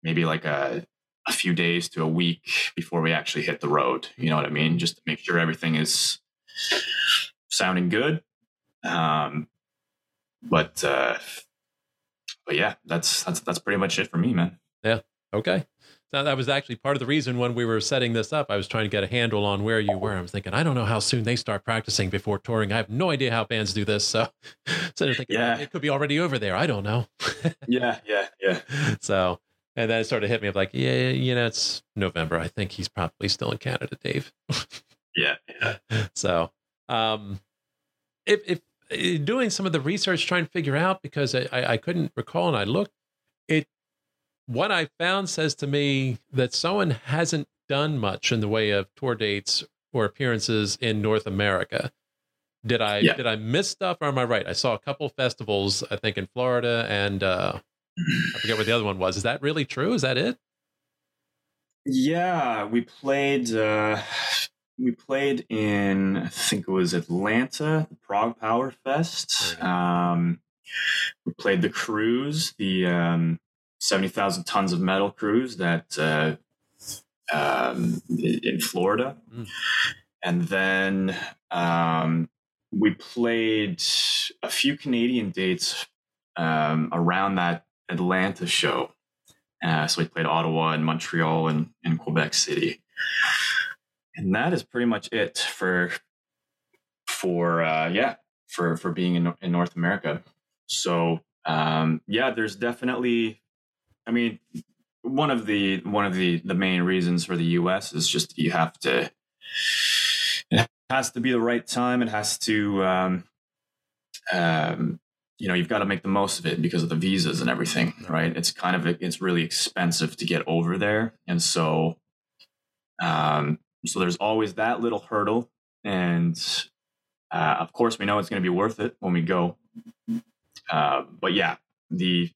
maybe like a a few days to a week before we actually hit the road. You know what I mean? Just to make sure everything is sounding good. Um, but uh, but yeah, that's that's that's pretty much it for me, man. Yeah. Okay. Now that was actually part of the reason when we were setting this up. I was trying to get a handle on where you were. I was thinking, I don't know how soon they start practicing before touring. I have no idea how bands do this. So, <laughs> so thinking, yeah. it could be already over there. I don't know. <laughs> yeah, yeah, yeah. So, and then it sort of hit me of like, yeah, you know, it's November. I think he's probably still in Canada, Dave. <laughs> yeah, yeah. So, um, if if eh, doing some of the research, trying to figure out because I, I couldn't recall and I looked, it what I found says to me that Soen hasn't done much in the way of tour dates or appearances in North America. Did I Yeah. did I miss stuff or am I right? I saw a couple festivals, I think in Florida and uh, I forget what the other one was. Is that really true? Is that it? Yeah, we played. Uh, we played in I think it was Atlanta, the ProgPower Fest. Um, we played the cruise, the um, seventy thousand tons of metal cruise that uh, um, in Florida, Mm. and then um, we played a few Canadian dates um, around that Atlanta show. Uh, so we played Ottawa and Montreal and, and Quebec City, and that is pretty much it for for uh, yeah for for being in, in North America. So um, yeah, there's definitely. I mean, one of the one of the the main reasons for the U.S. is just you have to. It has to be the right time. It has to. Um, um, you know you've got to make the most of it because of the visas and everything right it's kind of it's really expensive to get over there and so um so there's always that little hurdle and uh, of course we know it's going to be worth it when we go uh, but yeah the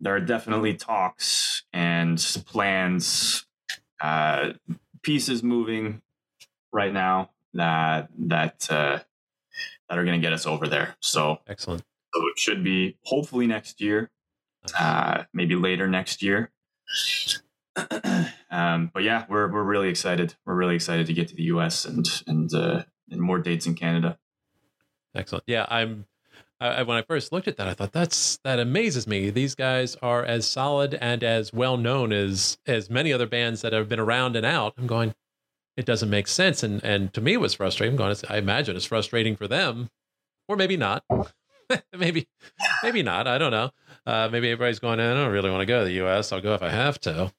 there are definitely talks and plans uh pieces moving right now that that uh that are going to get us over there so Excellent. so it should be hopefully next year, uh, maybe later next year. <clears throat> um, but yeah, we're we're really excited. We're really excited to get to the U.S. and and uh, and more dates in Canada. Excellent. Yeah, I'm. I, when I first looked at that, I thought that's that amazes me. These guys are as solid and as well known as as many other bands that have been around and out. I'm going, it doesn't make sense, and and to me it was frustrating. I'm going, I imagine it's frustrating for them, or maybe not. <laughs> maybe maybe not. I don't know. Uh, maybe everybody's going. I don't really want to go to the U.S. I'll go if I have to.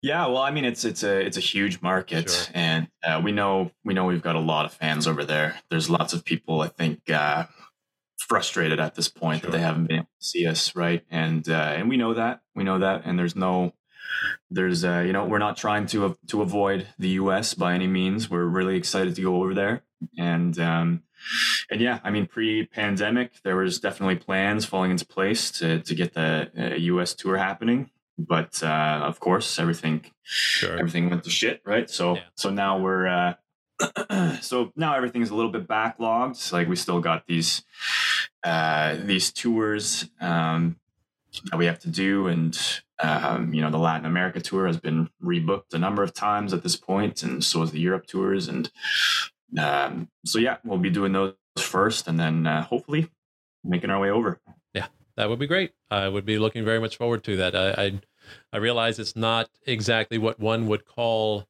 Yeah, well, I mean, it's it's a it's a huge market, Sure. and uh, we know we know we've got a lot of fans over there. There's lots of people, I think, uh, frustrated at this point that they haven't been able to see us, right? And uh, and we know that we know that, and there's no there's uh, you know we're not trying to to avoid the U.S. by any means. We're really excited to go over there, and um, and yeah, I mean, pre-pandemic, there was definitely plans falling into place to to get the uh, U.S. tour happening, but uh, of course, everything Sure. everything went to shit, right? So Yeah. so now we're uh, <clears throat> so now everything's a little bit backlogged. Like we still got these uh, these tours um, that we have to do, and um, you know the Latin America tour has been rebooked a number of times at this point, and so is the Europe tours, and um, so yeah, we'll be doing those first, and then uh, hopefully making our way over. That would be great. I would be looking very much forward to that. I I, I realize it's not exactly what one would call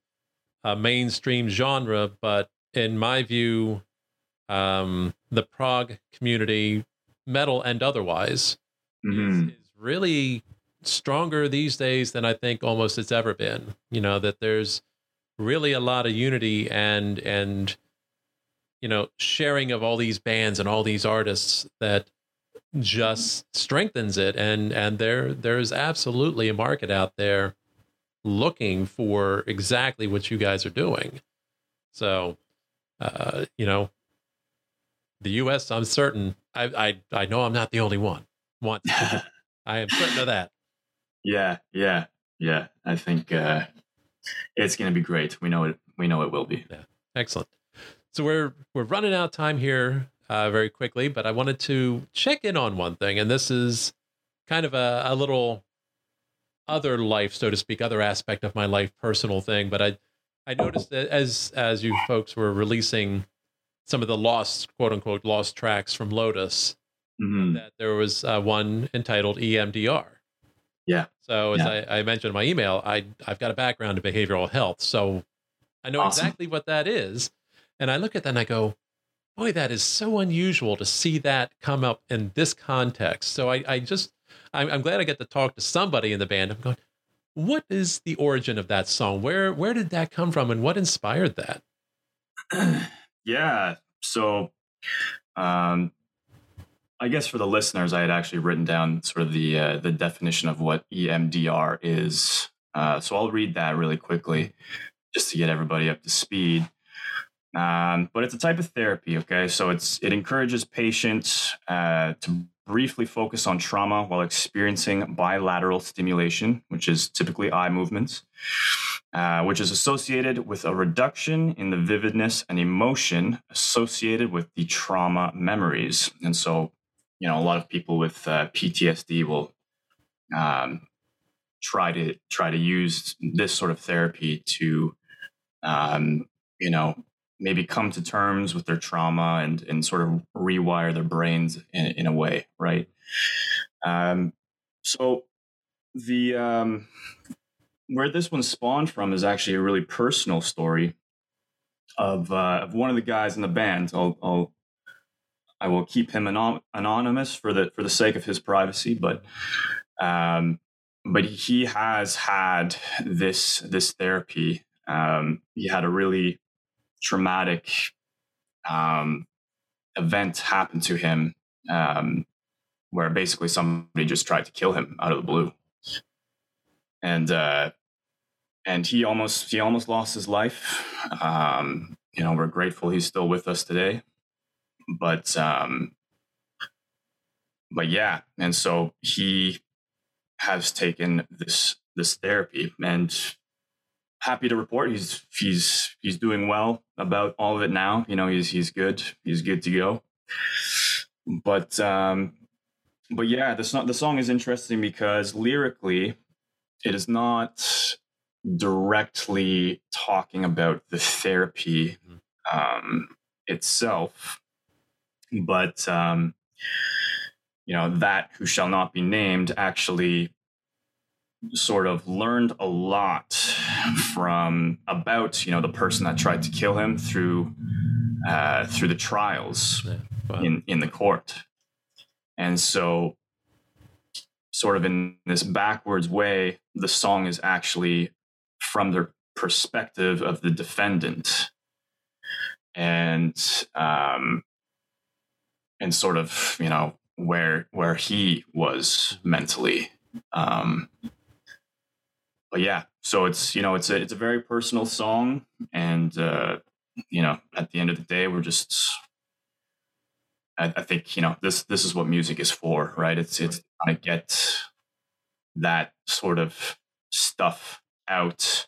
a mainstream genre, but in my view, um, the prog community, metal and otherwise, Mhm. is, is really stronger these days than I think almost it's ever been. You know that there's really a lot of unity and and you know sharing of all these bands and all these artists that just strengthens it and and there there's absolutely a market out there looking for exactly what you guys are doing so uh you know the us i'm certain i i, I know i'm not the only one want <laughs> i am certain of that Yeah, yeah, yeah. I think uh, it's going to be great. We know it. We know it will be. Yeah excellent. So we're we're running out of time here uh, very quickly, but I wanted to check in on one thing, and this is kind of a, a little other life, so to speak, other aspect of my life, personal thing. But I I noticed that as as you folks were releasing some of the lost quote unquote lost tracks from Lotus, Mhm. that there was uh, one entitled EMDR. Yeah. So as Yeah. I, I mentioned in my email, I I've got a background in behavioral health, so I know Awesome. exactly what that is. And I look at that and I go, boy, that is so unusual to see that come up in this context. So I, I just I'm, I'm glad I get to talk to somebody in the band. I'm going, what is the origin of that song? Where where did that come from, and what inspired that? <clears throat> yeah. So, um, I guess for the listeners, I had actually written down sort of the uh, the definition of what EMDR is. Uh, so I'll read that really quickly. just to get everybody up to speed. Um, but it's a type of therapy, okay? So it's it encourages patients uh, to briefly focus on trauma while experiencing bilateral stimulation, which is typically eye movements, uh, which is associated with a reduction in the vividness and emotion associated with the trauma memories. And so, you know, a lot of people with uh, PTSD will um, try to try to use this sort of therapy to, um, you know, maybe come to terms with their trauma and and sort of rewire their brains in, in a way, right? Um, so the um, where this one spawned from is actually a really personal story of uh, of one of the guys in the band. I'll, I'll I will keep him anon- anonymous for the for the sake of his privacy, but um, but he has had this this therapy. Um, he had a really traumatic um, event happened to him um, where basically somebody just tried to kill him out of the blue. And uh, and he almost he almost lost his life. Um, you know we're grateful he's still with us today. But um, but yeah and so he has taken this this therapy and happy to report he's he's he's doing well about all of it now. You know, he's he's good. He's good to go. But um, but yeah, the song the song is interesting because lyrically, it is not directly talking about the therapy um, itself, but um, you know that who shall not be named actually sort of learned a lot from about you know the person that tried to kill him through uh, through the trials yeah, wow. in in the court, and so sort of in this backwards way, the song is actually from the perspective of the defendant, and um, and sort of you know where where he was mentally um, but yeah, so it's you know it's a it's a very personal song, and uh, you know at the end of the day, we're just I, I think you know this this is what music is for, right? It's it's trying to get that sort of stuff out.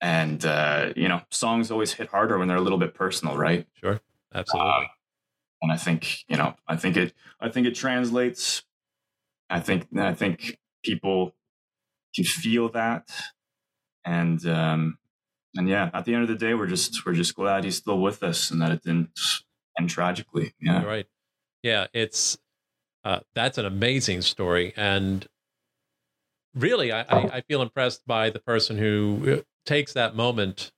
And uh, you know songs always hit harder when they're a little bit personal right? Sure. Absolutely. Uh, and i think you know i think it i think it translates. I think i think people can feel that. And um and yeah at the end of the day we're just we're just glad he's still with us and that it didn't end tragically. Yeah. Right. Yeah it's uh that's an amazing story. And really I, I, I feel impressed by the person who uh, takes that moment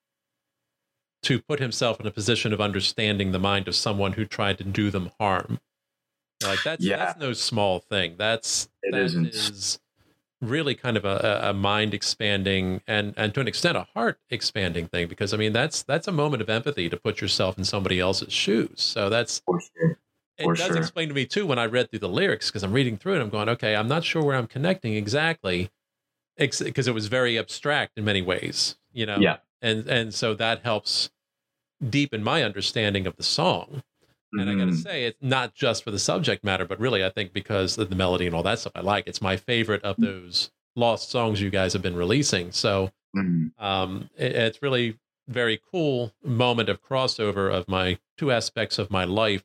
to put himself in a position of understanding the mind of someone who tried to do them harm. Like that's yeah. that's no small thing. That's it that isn't. is really kind of a, a mind expanding and and to an extent a heart expanding thing because I mean that's that's a moment of empathy to put yourself in somebody else's shoes. So that's For sure. For it does sure. explain to me too when I read through the lyrics because I'm reading through it. I'm going, okay, I'm not sure where I'm connecting exactly, because it was very abstract in many ways, you know. Yeah. And and so that helps deepen my understanding of the song. And I got to mm-hmm. say, it's not just for the subject matter, but really, I think because of the melody and all that stuff, I like. It's my favorite of mm. those lost songs you guys have been releasing. So mm-hmm. um, it, it's really very cool moment of crossover of my two aspects of my life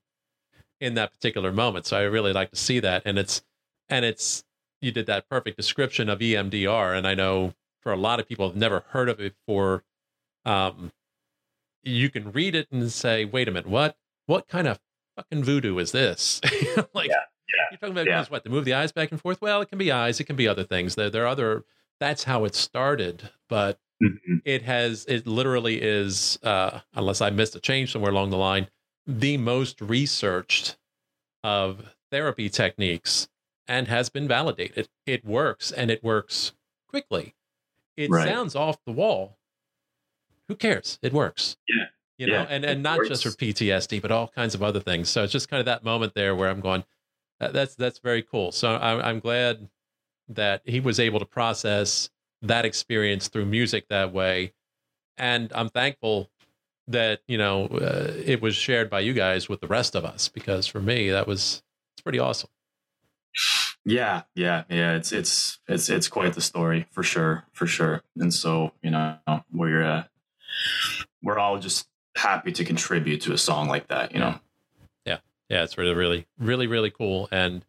in that particular moment. So I really like to see that, and it's and it's you did that perfect description of EMDR, and I know for a lot of people have never heard of it before. Um, you can read it and say, "Wait a minute, what?" What kind of fucking voodoo is this? <laughs> like, yeah, yeah, you're talking about yeah. what to move the eyes back and forth. Well, it can be eyes, it can be other things. There, there are other. That's how it started, but mm-hmm. it has. It literally is, uh, unless I missed a change somewhere along the line, the most researched of therapy techniques and has been validated. It works and it works quickly. It right. sounds off the wall. Who cares? It works. Yeah you know, yeah, and and not just for PTSD, but all kinds of other things. So it's just kind of that moment there where I'm going, that's that's very cool. So I'm I'm glad that he was able to process that experience through music that way, and I'm thankful that you know uh, it was shared by you guys with the rest of us because for me that was it's pretty awesome. Yeah, yeah, yeah. It's it's it's it's quite the story for sure, for sure. And so you know we're uh, we're all just happy to contribute to a song like that. You know. Yeah, yeah. It's really, really, really, really cool. And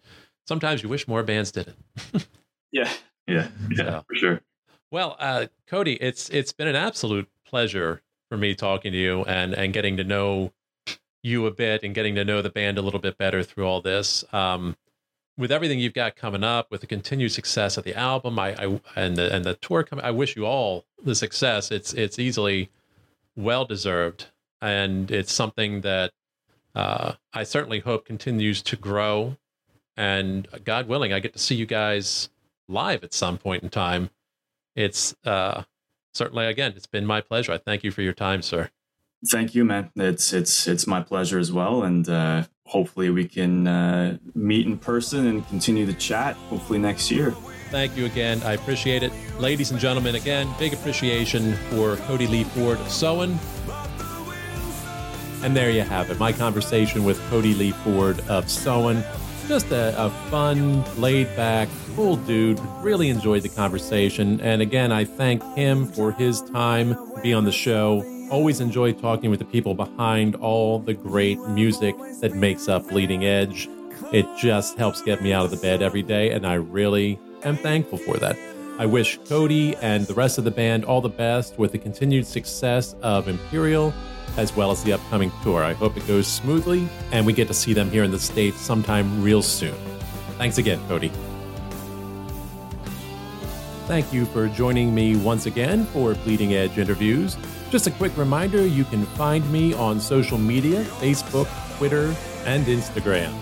sometimes you wish more bands did it. <laughs> yeah, yeah, yeah, so, for sure. Well, uh, Cody, it's it's been an absolute pleasure for me talking to you and and getting to know you a bit and getting to know the band a little bit better through all this. Um, with everything you've got coming up, with the continued success of the album, I, I and the and the tour coming, I wish you all the success. It's it's easily well deserved, and it's something that uh, I certainly hope continues to grow. And God willing, I get to see you guys live at some point in time. It's uh, certainly again, it's been my pleasure. I thank you for your time, sir. Thank you, man. It's it's it's my pleasure as well, and uh, hopefully we can uh, meet in person and continue the chat. Hopefully next year. Thank you again. I appreciate it, ladies and gentlemen. Again, big appreciation for Cody Lee Ford of Soen. And there you have it, my conversation with Cody Lee Ford of Soen. Just a, a fun, laid back, cool dude. Really enjoyed the conversation. And again, I thank him for his time to be on the show. Always enjoy talking with the people behind all the great music that makes up Bleeding Edge. It just helps get me out of the bed every day, and I really am thankful for that. I wish Cody and the rest of the band all the best with the continued success of Imperial as well as the upcoming tour. I hope it goes smoothly and we get to see them here in the States sometime real soon. Thanks again, Cody. Thank you for joining me once again for Bleeding Edge interviews. Just a quick reminder you can find me on social media Facebook, Twitter, and Instagram.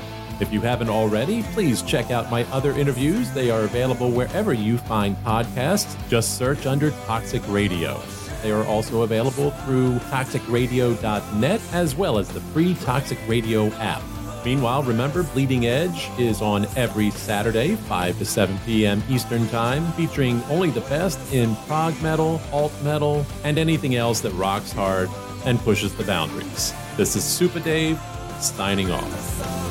If you haven't already, please check out my other interviews. They are available wherever you find podcasts. Just search under Toxic Radio. They are also available through toxicradio.net as well as the free Toxic Radio app. Meanwhile, remember, Bleeding Edge is on every Saturday, 5 to 7 p.m. Eastern Time, featuring only the best in prog metal, alt metal, and anything else that rocks hard and pushes the boundaries. This is Super Dave, signing off.